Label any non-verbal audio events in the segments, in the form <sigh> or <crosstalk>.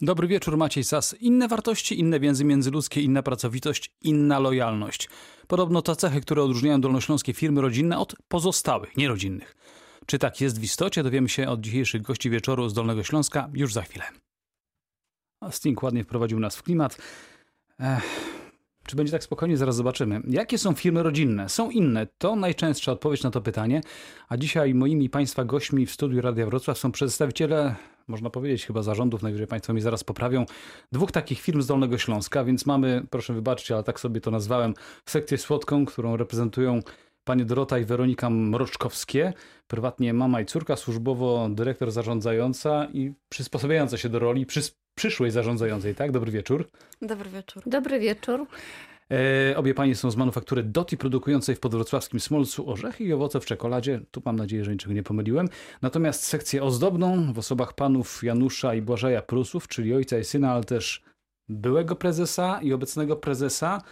Dobry wieczór, Maciej Sas. Inne wartości, inne więzy międzyludzkie, inna pracowitość, inna lojalność. Podobno to cechy, które odróżniają dolnośląskie firmy rodzinne od pozostałych, nierodzinnych. Czy tak jest w istocie, dowiemy się od dzisiejszych gości wieczoru z Dolnego Śląska już za chwilę. A Sting ładnie wprowadził nas w klimat. Ech. Czy będzie tak spokojnie? Zaraz zobaczymy. Jakie są firmy rodzinne? Są inne. To najczęstsza odpowiedź na to pytanie. A dzisiaj moimi Państwa gośćmi w studiu Radia Wrocław są przedstawiciele, można powiedzieć chyba zarządów, najwyżej Państwo mi zaraz poprawią, dwóch takich firm z Dolnego Śląska, więc mamy, proszę wybaczyć, ale tak sobie to nazwałem, sekcję słodką, którą reprezentują Panie Dorota i Weronika Mroczkowskie, prywatnie mama i córka, służbowo dyrektor zarządzająca i przysposabiająca się do roli przys przyszłej zarządzającej, tak? Dobry wieczór. Dobry wieczór. Dobry wieczór. E, obie panie są z manufaktury Doti produkującej w podwrocławskim Smolcu orzechy i owoce w czekoladzie. Tu mam nadzieję, że niczego nie pomyliłem. Natomiast sekcję ozdobną w osobach panów Janusza i Błażeja Prusów, czyli ojca i syna, ale też byłego prezesa i obecnego prezesa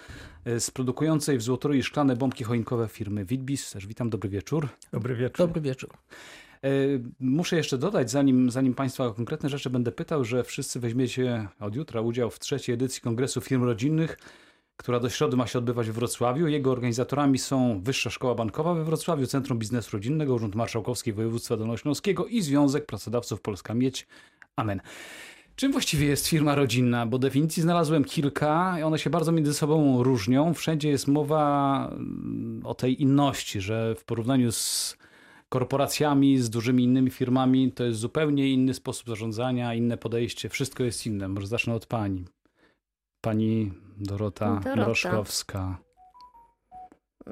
e, z produkującej w Złotoryi szklane bombki choinkowe firmy Witbis. Też witam, dobry wieczór. Dobry wieczór. Dobry wieczór. E, muszę jeszcze dodać, zanim, zanim Państwa o konkretne rzeczy będę pytał, że wszyscy weźmiecie od jutra udział w trzeciej edycji Kongresu Firm Rodzinnych, która do środy ma się odbywać w Wrocławiu. Jego organizatorami są Wyższa Szkoła Bankowa we Wrocławiu, Centrum Biznesu Rodzinnego, Urząd Marszałkowski Województwa Dolnośląskiego i Związek Pracodawców Polska Miedź. Amen. Czym właściwie jest firma rodzinna? Bo definicji znalazłem kilka i one się bardzo między sobą różnią. Wszędzie jest mowa mm, o tej inności, że w porównaniu z korporacjami, z dużymi innymi firmami to jest zupełnie inny sposób zarządzania, inne podejście. Wszystko jest inne. Może zacznę od pani. Pani Dorota, Dorota. Mrożkowska.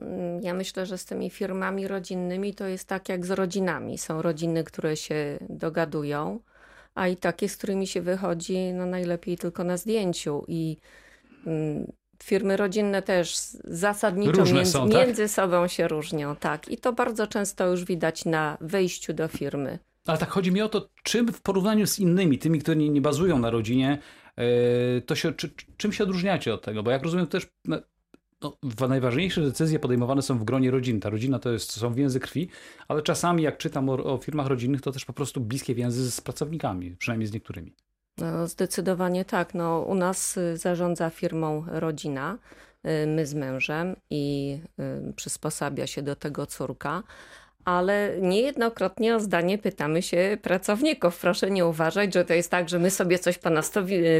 Mm, Ja myślę, że z tymi firmami rodzinnymi to jest tak jak z rodzinami. Są rodziny, które się dogadują, a i takie, z którymi się wychodzi no najlepiej tylko na zdjęciu. I mm, firmy rodzinne też zasadniczo między, są, tak? między sobą się różnią. Tak, i to bardzo często już widać na wejściu do firmy. Ale tak chodzi mi o to, czym w porównaniu z innymi, tymi, które nie, nie bazują na rodzinie, to się, czy, czym się odróżniacie od tego? Bo jak rozumiem, też no, no, najważniejsze decyzje podejmowane są w gronie rodzin. Ta rodzina to, jest, są więzy krwi, ale czasami jak czytam o, o firmach rodzinnych, to też po prostu bliskie więzy z pracownikami, przynajmniej z niektórymi. No, zdecydowanie tak. No, u nas y, zarządza firmą rodzina, y, my z mężem i y, przysposabia się do tego córka. Ale niejednokrotnie o zdanie pytamy się pracowników. Proszę nie uważać, że to jest tak, że my sobie coś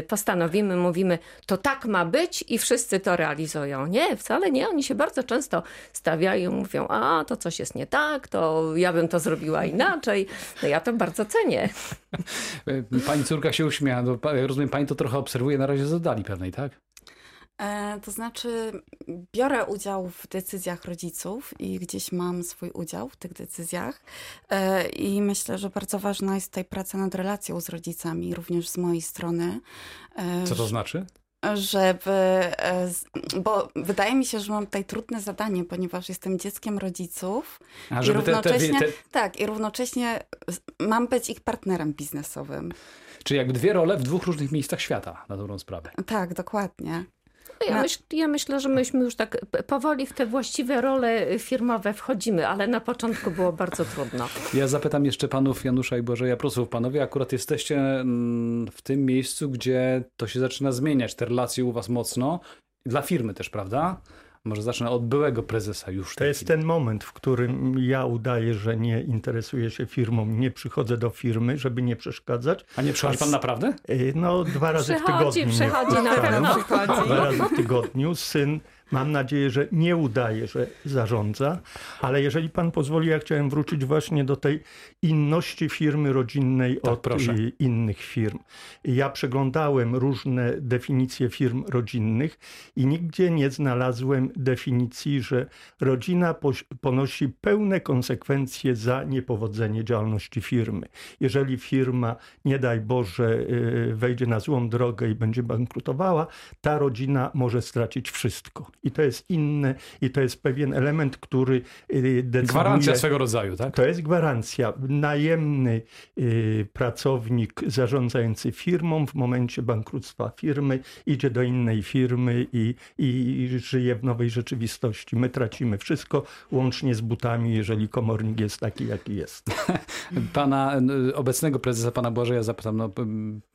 postanowimy, mówimy, to tak ma być i wszyscy to realizują. Nie, wcale nie. Oni się bardzo często stawiają, mówią, a to coś jest nie tak, to ja bym to zrobiła inaczej. No ja to bardzo cenię. <laughs> Pani córka się uśmiecha, rozumiem, pani to trochę obserwuje na razie z oddali pewnej, tak? E, to znaczy, biorę udział w decyzjach rodziców i gdzieś mam swój udział w tych decyzjach. E, I myślę, że bardzo ważna jest tutaj praca nad relacją z rodzicami, również z mojej strony. E, Co to znaczy? Żeby, bo wydaje mi się, że mam tutaj trudne zadanie, ponieważ jestem dzieckiem rodziców. A I żeby te, te, równocześnie, te, tak, i równocześnie mam być ich partnerem biznesowym. czyli jakby dwie role w dwóch różnych miejscach świata, na dobrą sprawę. Tak, dokładnie. Ja, Na- myśl, ja myślę, że myśmy już tak powoli w te właściwe role firmowe wchodzimy, ale na początku było bardzo trudno. Ja zapytam jeszcze panów Janusza i Bożeja Prusów. Panowie akurat jesteście mm, w tym miejscu, gdzie to się zaczyna zmieniać, te relacje u was mocno. Dla firmy też, prawda? Może zacznę od byłego prezesa już. w To jest chwili. ten moment, w którym ja udaję, że nie interesuję się firmą, nie przychodzę do firmy, żeby nie przeszkadzać. A nie przychodzi pan naprawdę? Y, No, dwa razy w Przychodzi, tygodniu. przychodzi nie na wpuszczałem. pewno. Dwa razy w tygodniu. Syn, mam nadzieję, że nie udaje, że zarządza, ale jeżeli pan pozwoli, ja chciałem wrócić właśnie do tej inności firmy rodzinnej Tak, od proszę. innych firm. Ja przeglądałem różne definicje firm rodzinnych i nigdzie nie znalazłem definicji, że rodzina ponosi pełne konsekwencje za niepowodzenie działalności firmy. Jeżeli firma, nie daj Boże, y, wejdzie na złą drogę i będzie bankrutowała, ta rodzina może stracić wszystko. I to jest inne i to jest pewien element, który y, decyduje... Gwarancja swego rodzaju, tak? To jest gwarancja. Najemny y, pracownik zarządzający firmą w momencie bankructwa firmy idzie do innej firmy i, i żyje w nowej rzeczywistości. My tracimy wszystko, łącznie z butami, jeżeli komornik jest taki, jaki jest. <laughs> Pana y, obecnego prezesa, pana Błażeja zapytam, no,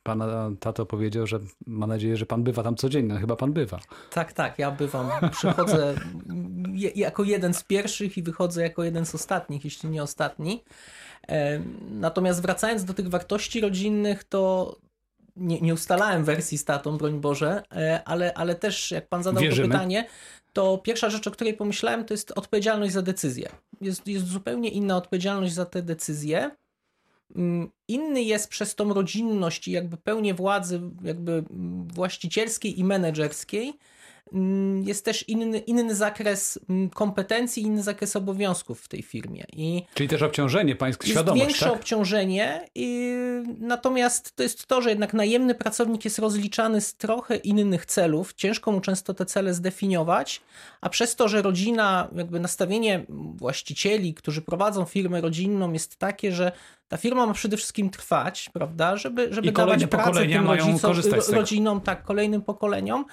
pana tato powiedział, że ma nadzieję, że pan bywa tam codziennie. No, chyba pan bywa. Tak, tak, ja bywam. Przychodzę jako jeden z pierwszych i wychodzę jako jeden z ostatnich, jeśli nie ostatni. Natomiast wracając do tych wartości rodzinnych, to nie, nie ustalałem wersji z tatą, broń Boże, e, ale, ale też jak pan zadał Wierzymy. to pytanie, to pierwsza rzecz, o której pomyślałem, to jest odpowiedzialność za decyzję. Jest, jest zupełnie inna odpowiedzialność za te decyzje. Mm, Inny jest przez tą rodzinność i jakby pełnię władzy jakby mm, właścicielskiej i menedżerskiej. Mm, Jest też inny, inny zakres mm, kompetencji, inny zakres obowiązków w tej firmie. I Czyli też obciążenie, pańska jest świadomość, większe tak? obciążenie, i, natomiast to jest to, że jednak najemny pracownik jest rozliczany z trochę innych celów. Ciężko mu często te cele zdefiniować, a przez to, że rodzina, jakby nastawienie właścicieli, którzy prowadzą firmę rodzinną jest takie, że ta firma ma przede wszystkim trwać, prawda, żeby, żeby dawać pracę tym rodzicom, rodzinom, tak, kolejnym pokoleniom.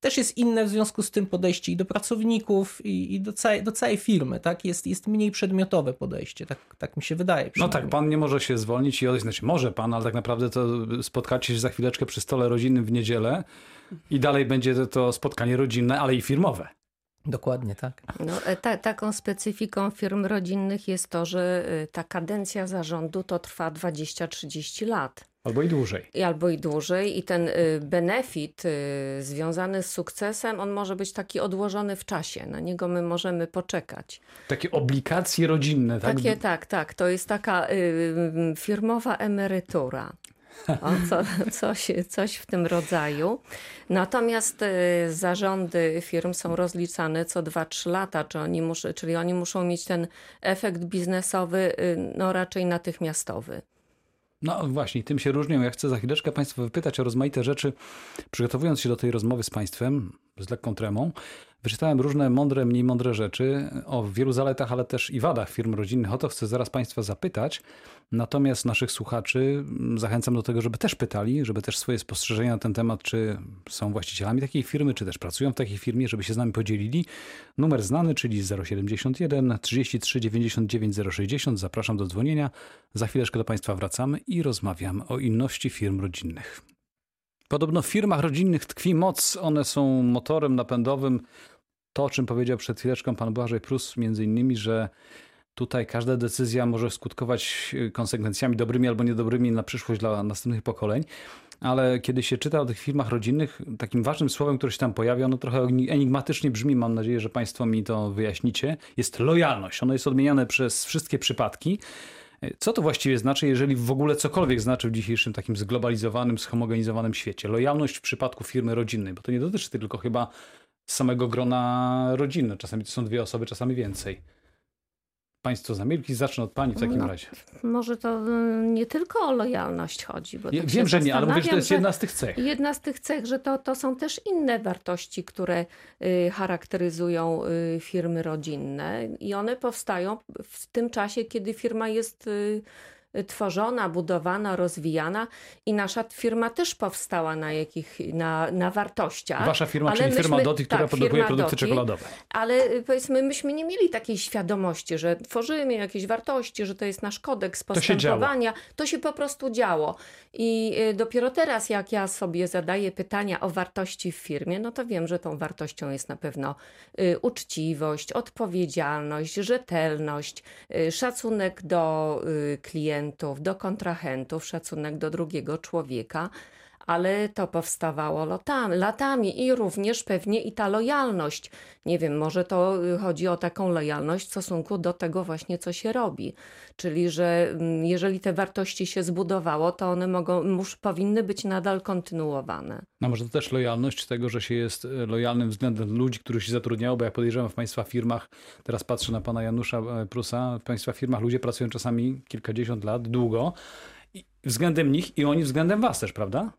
Też jest inne w związku z tym podejście i do pracowników, i, i do, całej, do całej firmy, tak? Jest, jest mniej przedmiotowe podejście, tak, tak mi się wydaje. No tak, pan nie może się zwolnić i odejść. Znaczy, może pan, ale tak naprawdę to spotkacie się za chwileczkę przy stole rodzinnym w niedzielę i dalej będzie to, to spotkanie rodzinne, ale i firmowe. Dokładnie tak. No, e, ta, taką specyfiką firm rodzinnych jest to, że y, ta kadencja zarządu to trwa 20-30 lat. Albo i dłużej. I albo i dłużej, i ten y, benefit związany z sukcesem, on może być taki odłożony w czasie. Na niego my możemy poczekać. Takie obligacje rodzinne, tak? Takie, tak, tak. To jest taka firmowa emerytura. O, co, coś, coś w tym rodzaju. Natomiast y, zarządy firm są rozliczane co 2-3 lata, czy oni czyli oni muszą mieć ten efekt biznesowy y, no, raczej natychmiastowy. No właśnie, tym się różnią. Ja chcę za chwileczkę Państwa wypytać o rozmaite rzeczy. Przygotowując się do tej rozmowy z Państwem, z lekką tremą, wyczytałem różne mądre, mniej mądre rzeczy o wielu zaletach, ale też i wadach firm rodzinnych. O to chcę zaraz Państwa zapytać. Natomiast naszych słuchaczy mm, zachęcam do tego, żeby też pytali, żeby też swoje spostrzeżenia na ten temat, czy są właścicielami takiej firmy, czy też pracują w takiej firmie, żeby się z nami podzielili. Numer znany, czyli 071 33 99 060. Zapraszam do dzwonienia. Za chwileczkę do Państwa wracamy i rozmawiamy o inności firm rodzinnych. Podobno w firmach rodzinnych tkwi moc. One są motorem napędowym. To, o czym powiedział przed chwileczką pan Błażej Prus, między innymi, że tutaj każda decyzja może skutkować e, konsekwencjami dobrymi albo niedobrymi na przyszłość dla następnych pokoleń. Ale kiedy się czyta o tych firmach rodzinnych, takim ważnym słowem, które się tam pojawia, ono trochę enigmatycznie brzmi, mam nadzieję, że Państwo mi to wyjaśnicie, jest lojalność. Ono jest odmieniane przez wszystkie przypadki. Co to właściwie znaczy, jeżeli w ogóle cokolwiek znaczy w dzisiejszym takim zglobalizowanym, zhomogenizowanym świecie? Lojalność w przypadku firmy rodzinnej, bo to nie dotyczy tylko chyba samego grona rodziny. Czasami to są dwie osoby, czasami więcej. Państwo zamilkli, zacznę od pani w takim No, razie. Może to y, nie tylko o lojalność chodzi. Bo Ja tak wiem, że nie, ale mówię, że to jest jedna z tych cech. Jedna z tych cech, że to, to są też inne wartości, które y, charakteryzują y, firmy rodzinne i one powstają w tym czasie, kiedy firma jest y, tworzona, budowana, rozwijana i nasza firma też powstała na jakich, na, na wartościach. Wasza firma, ale czyli firma myśmy- Doty, która tak, produkuje firma produkty Doty. czekoladowe. Ale y, powiedzmy, myśmy nie mieli takiej świadomości, że tworzymy jakieś wartości, że to jest nasz kodeks To się postępowania. To się po prostu działo. I y, dopiero teraz, jak ja sobie zadaję pytania o wartości w firmie, no to wiem, że tą wartością jest na pewno y, uczciwość, odpowiedzialność, rzetelność, szacunek do y, klientów, do kontrahentów, szacunek do drugiego człowieka. Ale to powstawało latami, i również pewnie i ta lojalność. Nie wiem, może to y, chodzi o taką lojalność w stosunku do tego właśnie, co się robi. Czyli, że mm, jeżeli te wartości się zbudowało, to one mogą, musz, powinny być nadal kontynuowane. No może to też lojalność tego, że się jest e, lojalnym względem ludzi, których się zatrudniało, bo jak podejrzewam w Państwa firmach, teraz patrzę na Pana Janusza e, Prusa, w Państwa firmach ludzie pracują czasami kilkadziesiąt lat, długo, względem nich i oni względem Was też, prawda?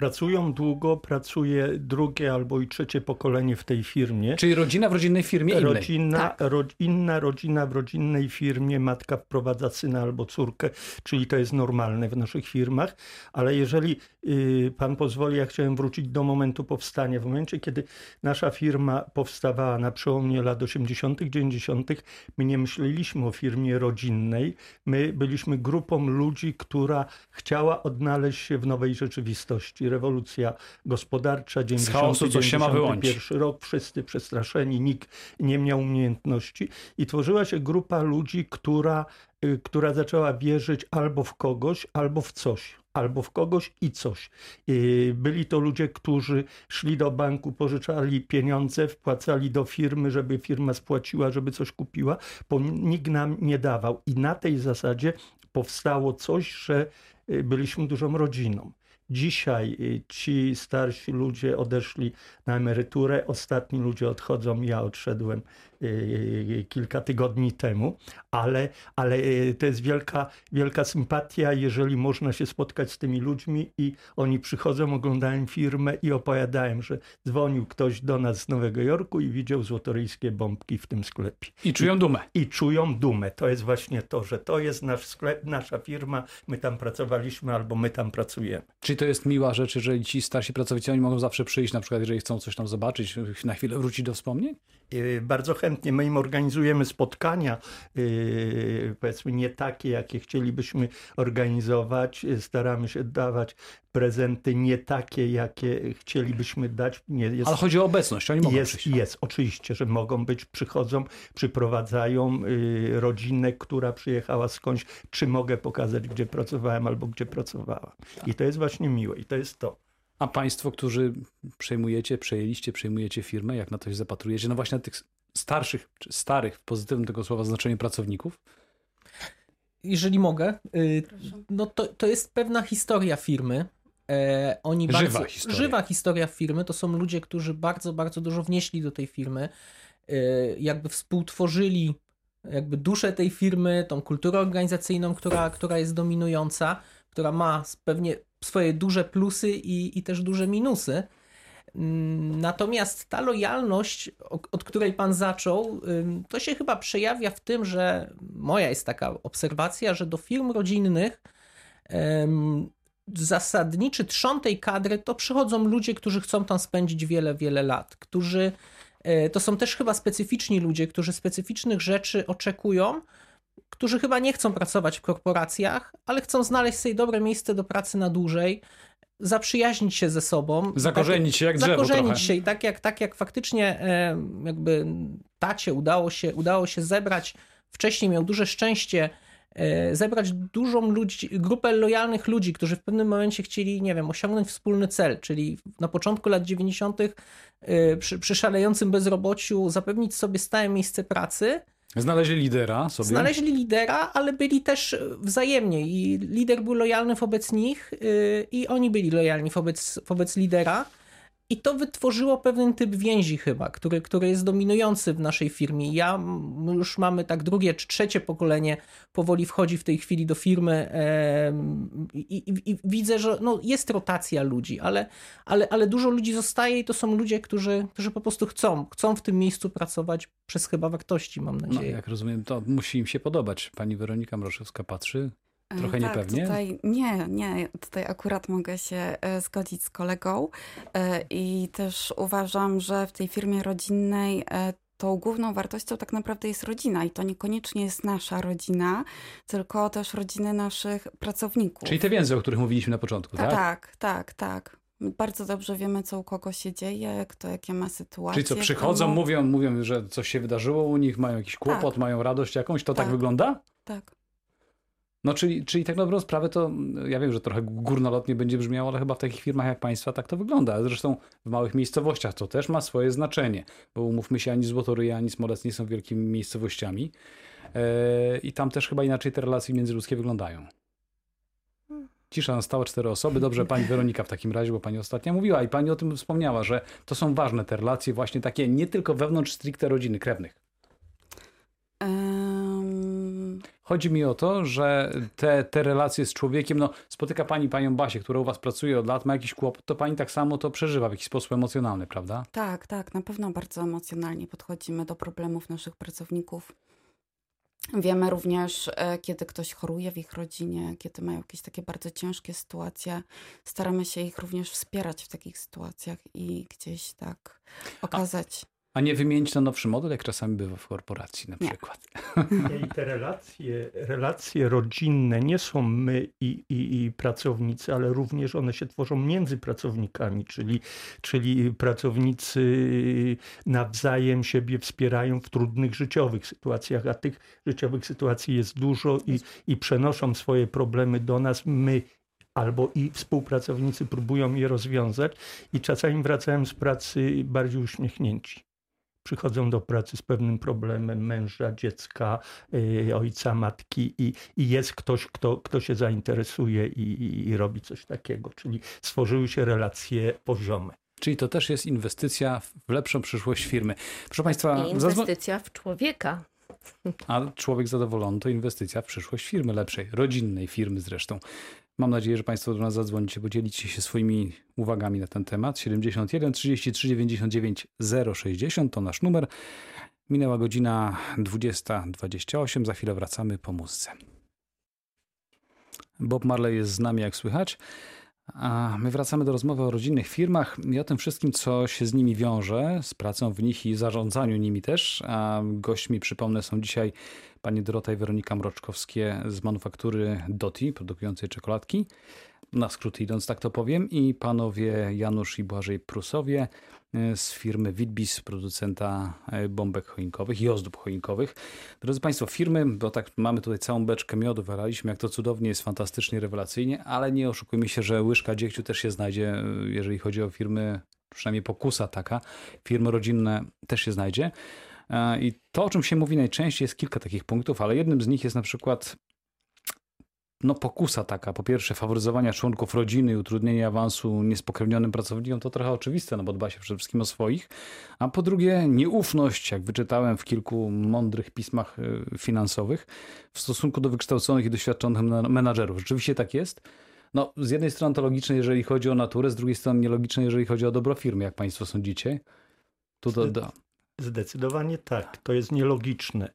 Pracują długo, pracuje drugie albo i trzecie pokolenie w tej firmie. Czyli rodzina w rodzinnej firmie innej. Rodzina, Tak. ro, inna rodzina w rodzinnej firmie, matka wprowadza syna albo córkę, czyli to jest normalne w naszych firmach, ale jeżeli y, pan pozwoli, ja chciałem wrócić do momentu powstania. W momencie, kiedy nasza firma powstawała na przełomie lat 80., 90., my nie myśleliśmy o firmie rodzinnej. My byliśmy grupą ludzi, która chciała odnaleźć się w nowej rzeczywistości. Rewolucja gospodarcza, 90, chaosu coś się ma wyłączyć. pierwszy rok, wszyscy przestraszeni, nikt nie miał umiejętności i tworzyła się grupa ludzi, która, y, która zaczęła wierzyć albo w kogoś, albo w coś. Albo w kogoś i coś. Y, Byli to ludzie, którzy szli do banku, pożyczali pieniądze, wpłacali do firmy, żeby firma spłaciła, żeby coś kupiła, bo nikt nam nie dawał. I na tej zasadzie powstało coś, że y, byliśmy dużą rodziną. Dzisiaj y, ci starsi ludzie odeszli na emeryturę, ostatni ludzie odchodzą. Ja odszedłem y, kilka tygodni temu, ale, ale y, to jest wielka, wielka sympatia, jeżeli można się spotkać z tymi ludźmi i oni przychodzą, oglądają firmę i opowiadają, że dzwonił ktoś do nas z Nowego Jorku i widział złotoryjskie bombki w tym sklepie. I czują dumę. I czują dumę. To jest właśnie to, że to jest nasz sklep, nasza firma, my tam pracowaliśmy albo my tam pracujemy. To jest miła rzecz, jeżeli ci starsi pracownicy oni mogą zawsze przyjść, na przykład jeżeli chcą coś tam zobaczyć, na chwilę wrócić do wspomnień? Yy, Bardzo chętnie my im organizujemy spotkania, yy, powiedzmy nie takie, jakie chcielibyśmy organizować. Yy, Staramy się dawać prezenty nie takie, jakie chcielibyśmy dać. Nie, jest, Ale chodzi o obecność, oni mogą jest, przyjść. jest, oczywiście, że mogą być, przychodzą, przyprowadzają yy, rodzinę, która przyjechała skądś, czy mogę pokazać, gdzie pracowałem albo gdzie pracowałam. I to jest właśnie miłe i to jest to. A państwo, którzy przejmujecie, przejęliście, przejmujecie firmę, jak na to się zapatrujecie? No właśnie na tych starszych, czy starych w pozytywnym tego słowa znaczeniu pracowników? Jeżeli mogę, y, no to, to jest pewna historia firmy. E, oni Żywa bardzo, historia. Żywa historia firmy. To są ludzie, którzy bardzo, bardzo dużo wnieśli do tej firmy. E, jakby współtworzyli jakby duszę tej firmy, tą kulturę organizacyjną, która, która jest dominująca, która ma pewnie swoje duże plusy i, i też duże minusy. Mm, Natomiast ta lojalność, od której pan zaczął, to się chyba przejawia w tym, że moja jest taka obserwacja, że do firm rodzinnych zasadniczy trzon tej kadry to przychodzą ludzie, którzy chcą tam spędzić wiele, wiele lat, którzy e, to są też chyba specyficzni ludzie, którzy specyficznych rzeczy oczekują, którzy chyba nie chcą pracować w korporacjach, ale chcą znaleźć sobie dobre miejsce do pracy na dłużej, zaprzyjaźnić się ze sobą. Zakorzenić się jak drzewo zakorzenić trochę. się i tak jak, tak jak faktycznie e, jakby tacie udało się, udało się zebrać, wcześniej miał duże szczęście zebrać dużą ludzi, grupę lojalnych ludzi, którzy w pewnym momencie chcieli, nie wiem, osiągnąć wspólny cel, czyli na początku lat 90. e, przy, przy szalejącym bezrobociu zapewnić sobie stałe miejsce pracy, Znaleźli lidera sobie. Znaleźli lidera, ale byli też wzajemnie i lider był lojalny wobec nich yy, i oni byli lojalni wobec, wobec lidera. I to wytworzyło pewien typ więzi chyba, który, który jest dominujący w naszej firmie. Ja już mamy tak drugie czy trzecie pokolenie powoli wchodzi w tej chwili do firmy i, i, i widzę, że no, jest rotacja ludzi, ale, ale, ale dużo ludzi zostaje i to są ludzie, którzy, którzy po prostu chcą, chcą w tym miejscu pracować przez chyba wartości, mam No, nadzieję. jak rozumiem, to musi im się podobać. Pani Weronika Mroczewska patrzy. E, Trochę tak, niepewnie? Tutaj, nie, nie, tutaj akurat mogę się e, zgodzić z kolegą e, i też uważam, że w tej firmie rodzinnej e, tą główną wartością tak naprawdę jest rodzina i to niekoniecznie jest nasza rodzina, tylko też rodziny naszych pracowników. Czyli te więzy, o których mówiliśmy na początku, tak, tak? tak, tak. Bardzo dobrze wiemy, co u kogo się dzieje, kto jakie ma sytuacje. Czyli co, przychodzą, mówią, mówią, że coś się wydarzyło u nich, mają jakiś kłopot, Tak. mają radość jakąś, to tak, Tak. wygląda? Tak. No czyli, czyli tak na dobrą sprawę to, ja wiem, że trochę górnolotnie będzie brzmiało, ale chyba w takich firmach jak państwa tak to wygląda. Zresztą w małych miejscowościach to też ma swoje znaczenie, bo umówmy się, ani Złotoryja, ani Smolec nie są wielkimi miejscowościami e, i tam też chyba inaczej te relacje międzyludzkie wyglądają. Cisza nastała cztery osoby. Dobrze, pani Weronika w takim razie, bo pani ostatnia mówiła i pani o tym wspomniała, że to są ważne te relacje właśnie takie nie tylko wewnątrz stricte rodziny krewnych. Em, Chodzi mi o to, że te, te relacje z człowiekiem, no spotyka pani panią Basię, która u was pracuje od lat, ma jakiś kłopot, to pani tak samo to przeżywa w jakiś sposób emocjonalny, prawda? Tak, tak, na pewno bardzo emocjonalnie podchodzimy do problemów naszych pracowników. Wiemy również, e, kiedy ktoś choruje w ich rodzinie, kiedy mają jakieś takie bardzo ciężkie sytuacje. Staramy się ich również wspierać w takich sytuacjach i gdzieś tak okazać. A nie wymienić na nowszy model, jak czasami bywa w korporacji na Nie. przykład. <laughs> I te relacje, relacje rodzinne nie są my i, i, i pracownicy, ale również one się tworzą między pracownikami, czyli, czyli pracownicy nawzajem siebie wspierają w trudnych życiowych sytuacjach, a tych życiowych sytuacji jest dużo i, i przenoszą swoje problemy do nas. My albo i współpracownicy próbują je rozwiązać i czasami wracają z pracy bardziej uśmiechnięci przychodzą do pracy z pewnym problemem męża, dziecka, y, ojca, matki i, i jest ktoś, kto, kto się zainteresuje i, i, i robi coś takiego. Czyli stworzyły się relacje poziome. Czyli to też jest inwestycja w lepszą przyszłość firmy. Proszę Państwa, I inwestycja w człowieka. a człowiek zadowolony to inwestycja w przyszłość firmy lepszej, rodzinnej firmy zresztą. Mam nadzieję, że Państwo do nas zadzwonicie, podzielicie się swoimi uwagami na ten temat. 71 33 99 060 to nasz numer. Minęła godzina 20.28. Za chwilę wracamy po muzyce. Bob Marley jest z nami, jak słychać. A my wracamy do rozmowy o rodzinnych firmach i o tym wszystkim, co się z nimi wiąże, z pracą w nich i zarządzaniu nimi też. A gośćmi, przypomnę, są dzisiaj pani Dorota i Weronika Mroczkowskie z manufaktury Doti, produkującej czekoladki. Na skróty idąc, tak to powiem. I panowie Janusz i Błażej Prusowie e, z firmy Witbis, producenta e, bombek choinkowych i ozdób choinkowych. Drodzy Państwo, firmy, bo tak mamy tutaj całą beczkę miodu, wylaliśmy, jak to cudownie jest, fantastycznie, rewelacyjnie, ale nie oszukujmy się, że łyżka dziegciu też się znajdzie, e, jeżeli chodzi o firmy, przynajmniej pokusa taka, firmy rodzinne też się znajdzie. E, I to, o czym się mówi najczęściej, jest kilka takich punktów, ale jednym z nich jest na przykład no, pokusa taka. Po pierwsze, faworyzowania członków rodziny i utrudnienie awansu niespokrewnionym pracownikom to trochę oczywiste, no bo dba się przede wszystkim o swoich. A po drugie, nieufność, jak wyczytałem w kilku mądrych pismach y, finansowych, w stosunku do wykształconych i doświadczonych men- menadżerów. Rzeczywiście tak jest. No, z jednej strony to logiczne, jeżeli chodzi o naturę, z drugiej strony nielogiczne, jeżeli chodzi o dobro firmy, jak Państwo sądzicie. Tu do, do, Zdecydowanie tak. To jest nielogiczne.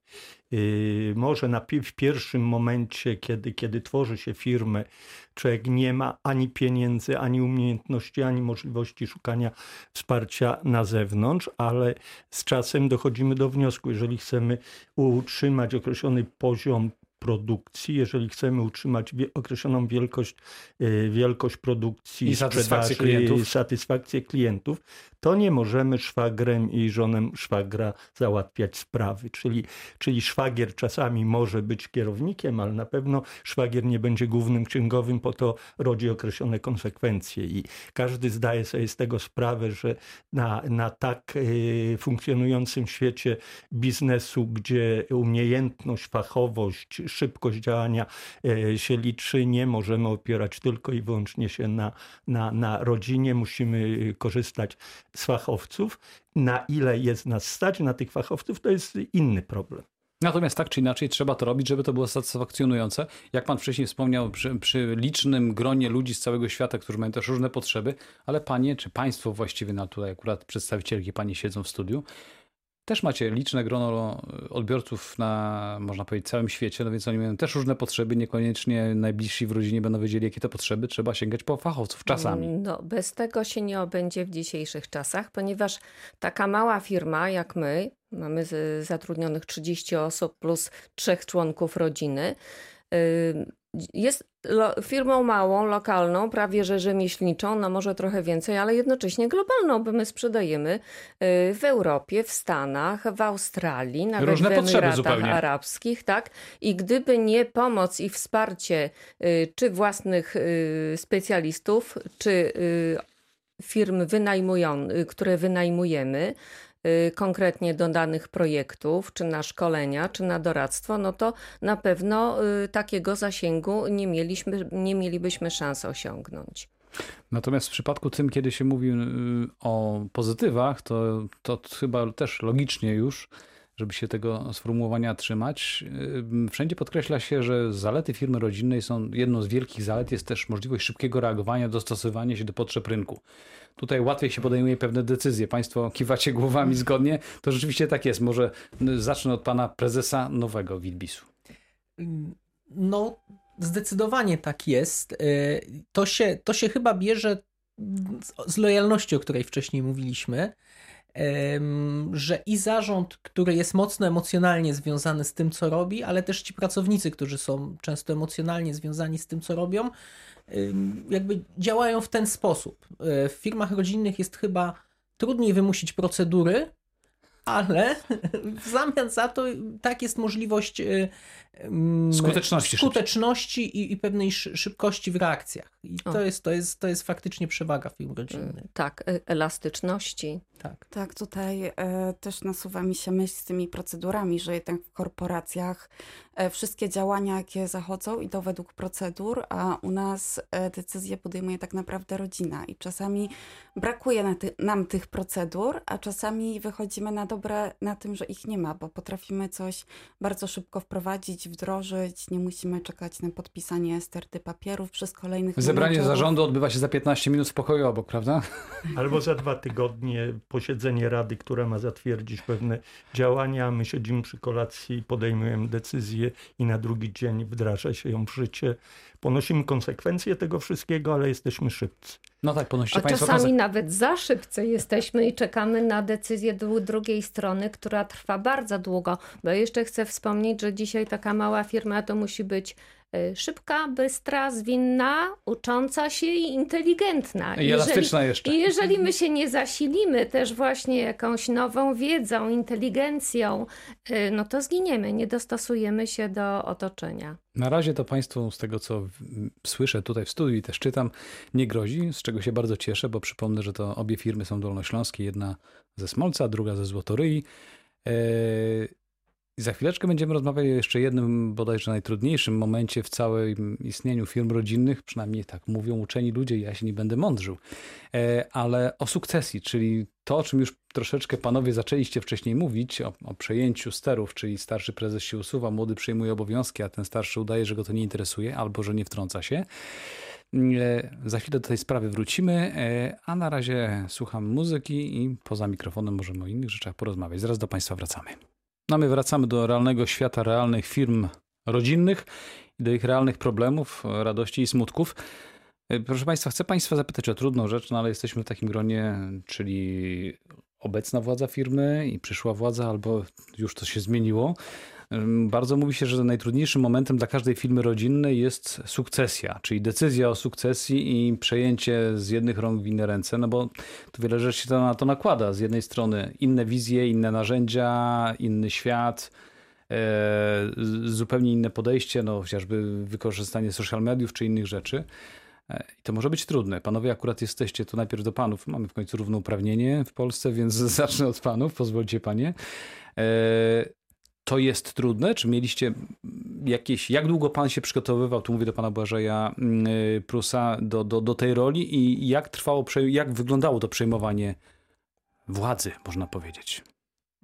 Yy, może na, w pierwszym momencie, kiedy, kiedy tworzy się firmę, człowiek nie ma ani pieniędzy, ani umiejętności, ani możliwości szukania wsparcia na zewnątrz, ale z czasem dochodzimy do wniosku, jeżeli chcemy utrzymać określony poziom produkcji, jeżeli chcemy utrzymać określoną wielkość, yy, wielkość produkcji, I satysfakcję klientów. satysfakcję klientów, to nie możemy szwagrem i żonem szwagra załatwiać sprawy. Czyli, czyli szwagier czasami może być kierownikiem, ale na pewno szwagier nie będzie głównym księgowym, po to rodzi określone konsekwencje. I każdy zdaje sobie z tego sprawę, że na, na tak y, funkcjonującym świecie biznesu, gdzie umiejętność, fachowość, szybkość działania y, się liczy, nie możemy opierać tylko i wyłącznie się na, na, na rodzinie. Musimy y, korzystać z fachowców. Na ile jest nas stać na tych fachowców, to jest inny problem. Natomiast tak czy inaczej trzeba to robić, żeby to było satysfakcjonujące. Jak pan wcześniej wspomniał, przy, przy licznym gronie ludzi z całego świata, którzy mają też różne potrzeby, ale panie, czy państwo właściwie, na tutaj akurat przedstawicielki pani siedzą w studiu, też macie liczne grono odbiorców na, można powiedzieć, całym świecie, no więc oni mają też różne potrzeby, niekoniecznie najbliżsi w rodzinie będą wiedzieli, jakie to potrzeby, trzeba sięgać po fachowców czasami. No, bez tego się nie obędzie w dzisiejszych czasach, ponieważ taka mała firma jak my, mamy zatrudnionych 30 osób plus trzech członków rodziny, jest firmą małą, lokalną, prawie że rzemieślniczą, no może trochę więcej, ale jednocześnie globalną, bo my sprzedajemy y, w Europie, w Stanach, w Australii, nawet Różne w Emiratach zupełnie. Arabskich, tak? I gdyby nie pomoc i wsparcie y, czy własnych y, specjalistów, czy firm wynajmują, które wynajmujemy, konkretnie do danych projektów, czy na szkolenia, czy na doradztwo, no to na pewno y, takiego zasięgu nie, mieliśmy, nie mielibyśmy szans osiągnąć. Natomiast w przypadku tym, kiedy się mówi y, o pozytywach, to, to chyba też logicznie już, żeby się tego sformułowania trzymać. Wszędzie podkreśla się, że zalety firmy rodzinnej są jedną z wielkich zalet, jest też możliwość szybkiego reagowania, dostosowania się do potrzeb rynku. Tutaj łatwiej się podejmuje pewne decyzje. Państwo kiwacie głowami zgodnie. To rzeczywiście tak jest. Może zacznę od pana prezesa nowego Witbisu. No, zdecydowanie tak jest. Y, to się, to się chyba bierze z lojalności, o której wcześniej mówiliśmy że i zarząd, który jest mocno emocjonalnie związany z tym, co robi, ale też ci pracownicy, którzy są często emocjonalnie związani z tym, co robią, jakby działają w ten sposób. E, w firmach rodzinnych jest chyba trudniej wymusić procedury, ale w zamian za to tak jest możliwość y, skuteczności, skuteczności i, i, pewnej szybkości w reakcjach. I to jest, to, jest, to jest faktycznie przewaga firm rodzinnych. Tak, e, elastyczności. Tak, tak tutaj y, też nasuwa mi się myśl z tymi procedurami, że jednak w korporacjach y, wszystkie działania, jakie zachodzą, idą według procedur, a u nas y, decyzje podejmuje tak naprawdę rodzina i czasami brakuje ty nam tych procedur, a czasami wychodzimy na dobre na tym, że ich nie ma, bo potrafimy coś bardzo szybko wprowadzić, wdrożyć, nie musimy czekać na podpisanie sterty papierów przez kolejnych Zebranie menedżerów. zarządu odbywa się za 15 minut w pokoju obok, prawda? <laughs> Albo za dwa tygodnie posiedzenie rady, która ma zatwierdzić pewne działania. My siedzimy przy kolacji, podejmujemy decyzję i na drugi dzień wdraża się ją w życie. Ponosimy konsekwencje tego wszystkiego, ale jesteśmy szybcy. No tak, ponosicie A Państwo czasami nawet za szybcy jesteśmy i czekamy na decyzję drugiej strony, która trwa bardzo długo. Bo jeszcze chcę wspomnieć, że dzisiaj taka mała firma to musi być szybka, bystra, zwinna, ucząca się i inteligentna. I elastyczna jeszcze. I jeżeli my się nie zasilimy też właśnie jakąś nową wiedzą, inteligencją, y, no to zginiemy, nie dostosujemy się do otoczenia. Na razie to Państwu, z tego co słyszę tutaj w studiu i też czytam, nie grozi, z czego się bardzo cieszę, bo przypomnę, że to obie firmy są dolnośląskie, jedna ze Smolca, druga ze Złotoryi. Za chwileczkę będziemy rozmawiać o jeszcze jednym, bodajże najtrudniejszym momencie w całym istnieniu firm rodzinnych, przynajmniej tak mówią uczeni ludzie, ja się nie będę mądrzył, eee, ale o sukcesji, czyli to, o czym już troszeczkę panowie zaczęliście wcześniej mówić, o, o, przejęciu sterów, czyli starszy prezes się usuwa, młody przejmuje obowiązki, a ten starszy udaje, że go to nie interesuje albo że nie wtrąca się. E, za chwilę do tej sprawy wrócimy, e, a na razie słucham muzyki i poza mikrofonem możemy o innych rzeczach porozmawiać. Zaraz do Państwa wracamy. No my wracamy do realnego świata, realnych firm rodzinnych i do ich realnych problemów, radości i smutków. E, proszę Państwa, chcę Państwa zapytać o trudną rzecz, no ale jesteśmy w takim gronie, czyli obecna władza firmy i przyszła władza, albo już to się zmieniło. Bardzo mówi się, że najtrudniejszym momentem dla każdej firmy rodzinnej jest sukcesja, czyli decyzja o sukcesji i przejęcie z jednych rąk w inne ręce, no bo tu wiele rzeczy się to na to nakłada. Z jednej strony inne wizje, inne narzędzia, inny świat, e, zupełnie inne podejście, no chociażby wykorzystanie social mediów czy innych rzeczy. E, I to może być trudne. Panowie akurat jesteście, to najpierw do panów. Mamy w końcu równouprawnienie w Polsce, więc <laughs> zacznę od panów, pozwólcie panie. To jest trudne? Czy mieliście jakieś, jak długo pan się przygotowywał, tu mówię do pana Błażeja mm, y, Prusa, do, do, do tej roli i jak trwało, jak wyglądało to przejmowanie władzy, można powiedzieć?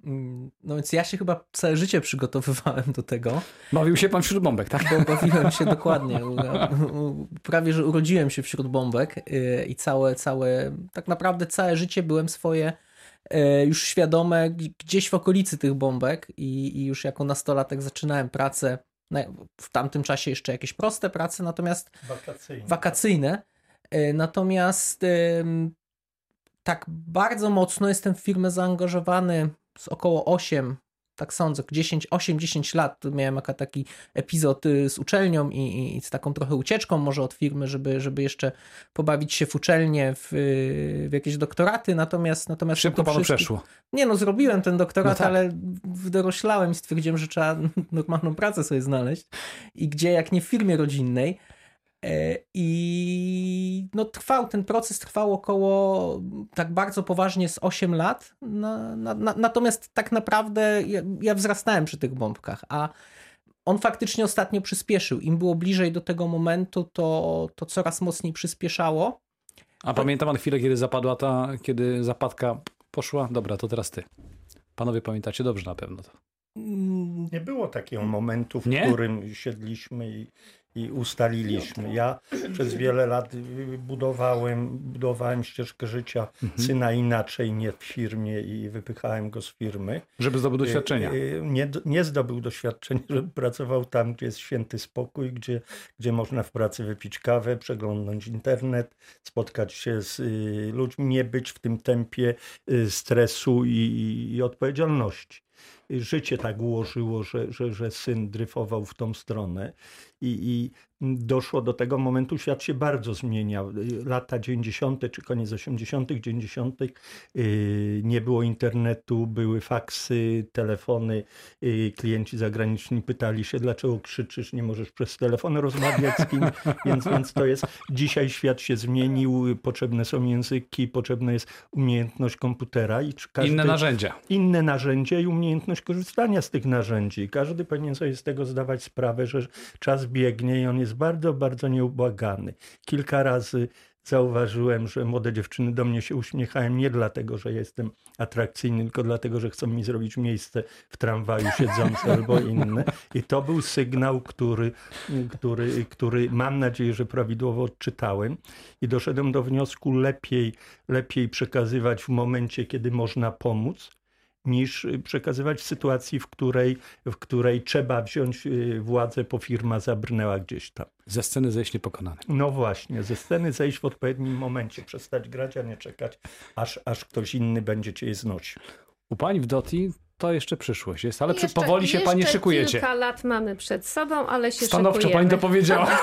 Mm, no więc ja się chyba całe życie przygotowywałem do tego. Bawił się pan wśród bombek, tak? Bo bawiłem się dokładnie. Prawie, że urodziłem się wśród bombek y, i całe, całe, tak naprawdę całe życie byłem swoje już świadome gdzieś w okolicy tych bombek i, i już jako nastolatek zaczynałem pracę, w tamtym czasie jeszcze jakieś proste prace, natomiast wakacyjne. wakacyjne. Y, natomiast tak bardzo mocno jestem w firmę zaangażowany z około 8, tak sądzę, 10, 8-10 lat miałem taki epizod y, z uczelnią i, i, z taką trochę ucieczką może od firmy, żeby, żeby jeszcze pobawić się w uczelnię, w, w jakieś doktoraty, natomiast... natomiast Szybko panu przeszło. Nie no, zrobiłem ten doktorat, no tak. ale wdoroślałem i stwierdziłem, że trzeba <laughs> normalną pracę sobie znaleźć i gdzie jak nie w firmie rodzinnej, I no, trwał ten proces, trwał około tak bardzo poważnie z 8 lat. Na, na, na, natomiast tak naprawdę ja, ja wzrastałem przy tych bombkach, a on faktycznie ostatnio przyspieszył. Im było bliżej do tego momentu, to, to coraz mocniej przyspieszało. A pamiętam pan chwilę, kiedy zapadła ta, kiedy zapadka poszła? Dobra, to teraz ty. Panowie pamiętacie dobrze na pewno to. Nie było takiego momentu, w Nie? którym siedliśmy i, i ustaliliśmy. Ja przez wiele lat budowałem, budowałem ścieżkę życia syna inaczej, nie w firmie i wypychałem go z firmy. Żeby doświadczenia. Y, y, Nie, nie zdobył doświadczeń, <laughs> żeby pracował tam, gdzie jest święty spokój, gdzie, gdzie można w pracy wypić kawę, przeglądnąć internet, spotkać się z y, ludźmi, nie być w tym tempie stresu i, i odpowiedzialności. Życie tak ułożyło, że, że, że syn dryfował w tą stronę i, i doszło do tego momentu, świat się bardzo zmieniał. Y, Lata 90. czy koniec 80., 90. y, nie było internetu, były faksy, telefony. y, Klienci zagraniczni pytali się, dlaczego krzyczysz, nie możesz przez telefon rozmawiać z kim, <laughs> więc, więc to jest. Dzisiaj świat się zmienił, potrzebne są języki, potrzebna jest umiejętność komputera i czy każdy, Inne narzędzia. inne narzędzia i umiejętność korzystania z tych narzędzi. Każdy powinien sobie z tego zdawać sprawę, że czas biegnie i on jest bardzo, bardzo nieubłagany. Kilka razy zauważyłem, że młode dziewczyny do mnie się uśmiechają nie dlatego, że jestem atrakcyjny, tylko dlatego, że chcą mi zrobić miejsce w tramwaju siedzące <laughs> albo inne. I to był sygnał, który, który, który mam nadzieję, że prawidłowo odczytałem i doszedłem do wniosku lepiej, lepiej przekazywać w momencie, kiedy można pomóc, niż przekazywać w sytuacji, w której, w której trzeba wziąć y, władzę, bo firma zabrnęła gdzieś tam. Ze sceny zejść niepokonany. No właśnie, ze sceny zejść w odpowiednim momencie, przestać grać, a nie czekać, aż, aż ktoś inny będzie cię znosił. U pani w Doti to jeszcze przyszłość jest, ale Jeszcze- powoli się pani szykujecie. Kilka lat mamy przed sobą, ale się Stanowczo szykujemy. pani to powiedziała. <laughs>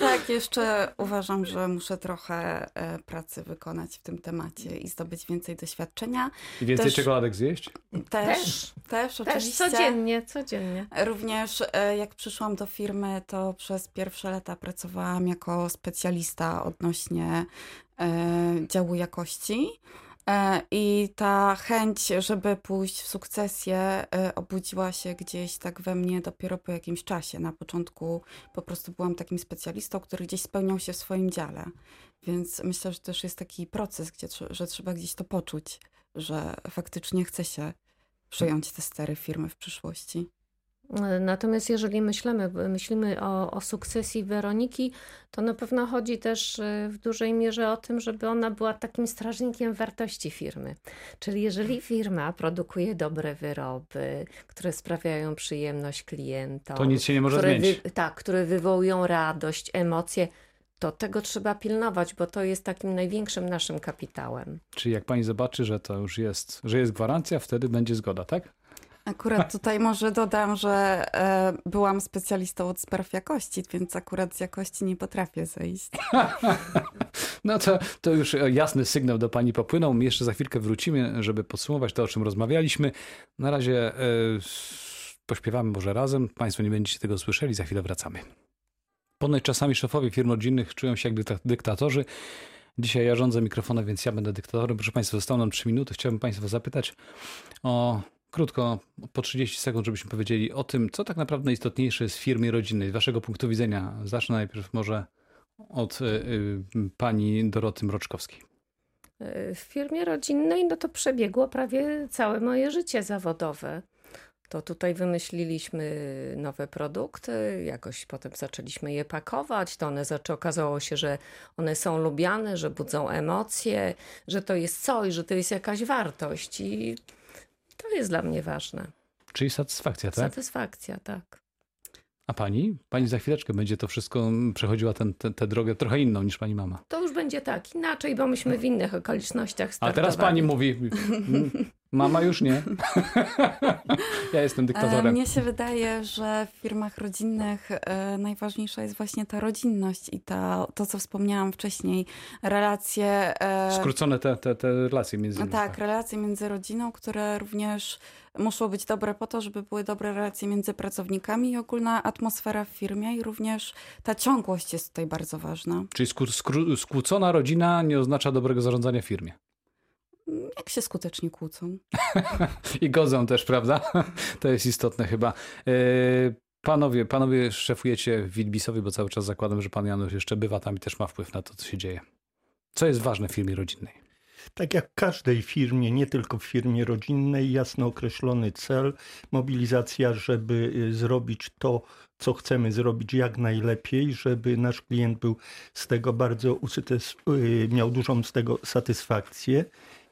<laughs> Tak, jeszcze uważam, że muszę trochę e, pracy wykonać w tym temacie i zdobyć więcej doświadczenia. I więcej Też- czekoladek zjeść? Też, Też. też, Też oczywiście. codziennie, codziennie. Również e, jak przyszłam do firmy, to przez pierwsze lata pracowałam jako specjalista odnośnie e, działu jakości. E, I ta chęć, żeby pójść w sukcesję, e, obudziła się gdzieś tak we mnie dopiero po jakimś czasie. Na początku po prostu byłam takim specjalistą, który gdzieś spełniał się w swoim dziale. Więc myślę, że też jest taki proces, gdzie, że trzeba gdzieś to poczuć, że faktycznie chce się przejąć te stery firmy w przyszłości. Natomiast jeżeli myślimy, myślimy o, o sukcesji Weroniki, to na pewno chodzi też y, w dużej mierze o tym, żeby ona była takim strażnikiem wartości firmy. Czyli jeżeli firma produkuje dobre wyroby, które sprawiają przyjemność klientom, To nic się nie może które zmienić. Wy, tak, które wywołują radość, emocje, to tego trzeba pilnować, bo to jest takim największym naszym kapitałem. Czyli jak pani zobaczy, że to już jest, że jest gwarancja, wtedy będzie zgoda, tak? Akurat tutaj może dodam, że e, byłam specjalistą od spraw jakości, więc akurat z jakości nie potrafię zejść. <laughs> No to, to już jasny sygnał do pani popłynął. My jeszcze za chwilkę wrócimy, żeby podsumować to, o czym rozmawialiśmy. Na razie e, pośpiewamy może razem. Państwo nie będziecie tego słyszeli, za chwilę wracamy. Ponoć czasami szefowie firm rodzinnych czują się jak dykta- dyktatorzy. Dzisiaj ja rządzę mikrofonem, więc ja będę dyktatorem. Proszę Państwa, zostało nam 3 minuty. Chciałbym Państwa zapytać o krótko, po 30 sekund, żebyśmy powiedzieli o tym, co tak naprawdę najistotniejsze jest w firmie rodzinnej. Z Waszego punktu widzenia, zacznę najpierw może od y, y, pani Doroty Mroczkowskiej. W firmie rodzinnej no to przebiegło prawie całe moje życie zawodowe. To tutaj wymyśliliśmy nowe produkty, jakoś potem zaczęliśmy je pakować. To one zaczę, okazało się, że one są lubiane, że budzą emocje, że to jest coś, że to jest jakaś wartość i to jest dla mnie ważne. Czyli satysfakcja, tak? Satysfakcja, tak. A pani? Pani za chwileczkę będzie to wszystko mm, przechodziła tę ten, tę drogę trochę inną niż pani mama. To już będzie tak, inaczej, bo myśmy w innych okolicznościach A startowali. teraz pani mówi, <laughs> mama już nie. <laughs> ja jestem E, dyktatorem. Mnie się wydaje, że w firmach rodzinnych e, najważniejsza jest właśnie ta rodzinność i ta, to, co wspomniałam wcześniej, relacje. e, Skrócone te, te, te relacje między nimi. tak, relacje między rodziną, które również muszą być dobre po to, żeby były dobre relacje między pracownikami i ogólna atmosfera w firmie i również ta ciągłość jest tutaj bardzo ważna. Czyli skró, skró, skłócona rodzina nie oznacza dobrego zarządzania w firmie. Jak się skutecznie kłócą? <laughs> I godzą też, prawda? To jest istotne chyba. E, Panowie, panowie szefujecie w Wilbisowi, bo cały czas zakładam, że pan Janusz jeszcze bywa tam i też ma wpływ na to, co się dzieje. Co jest ważne w firmie rodzinnej? Tak jak w każdej firmie, nie tylko w firmie rodzinnej, jasno określony cel, mobilizacja, żeby y, zrobić to, co chcemy zrobić jak najlepiej, żeby nasz klient był z tego bardzo y, miał dużą z tego satysfakcję.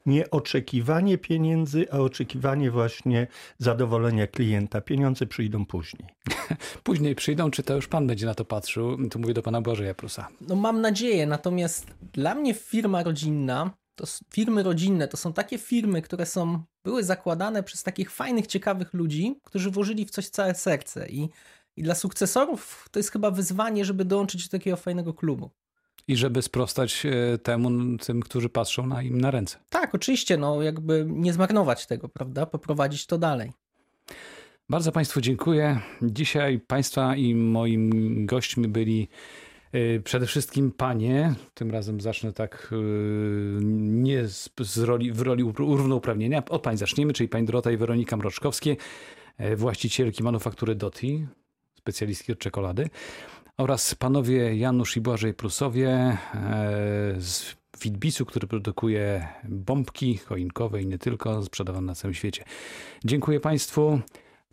Nie oczekiwanie pieniędzy, a oczekiwanie właśnie zadowolenia klienta. Pieniądze przyjdą później. <laughs> Później przyjdą, czy to już pan będzie na to patrzył? Tu mówię do pana Błażeja Prusa. No mam nadzieję, natomiast dla mnie firma rodzinna, to firmy rodzinne to są takie firmy, które są, były zakładane przez takich fajnych, ciekawych ludzi, którzy włożyli w coś całe serce i, i dla sukcesorów to jest chyba wyzwanie, żeby dołączyć do takiego fajnego klubu. I żeby sprostać e, temu, tym, którzy patrzą na im na ręce. Tak, oczywiście, no jakby nie zmarnować tego, prawda? Poprowadzić to dalej. Bardzo Państwu dziękuję. Dzisiaj Państwa i moimi gośćmi byli y, przede wszystkim panie. Tym razem zacznę tak y, nie z, z roli, w roli równouprawnienia. Od pań zaczniemy, czyli pani Dorota i Weronika Mroczkowskie, e, właścicielki manufaktury Doti, specjalistki od czekolady. Oraz panowie Janusz i Błażej Prusowie e, z Fitbisu, który produkuje bombki choinkowe i nie tylko, sprzedawane na całym świecie. Dziękuję Państwu.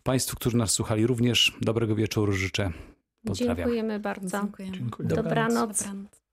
Państwu, którzy nas słuchali również dobrego wieczoru życzę. Pozdrawiam. Dziękujemy bardzo. Dziękujemy. Dobranoc. Dobranoc.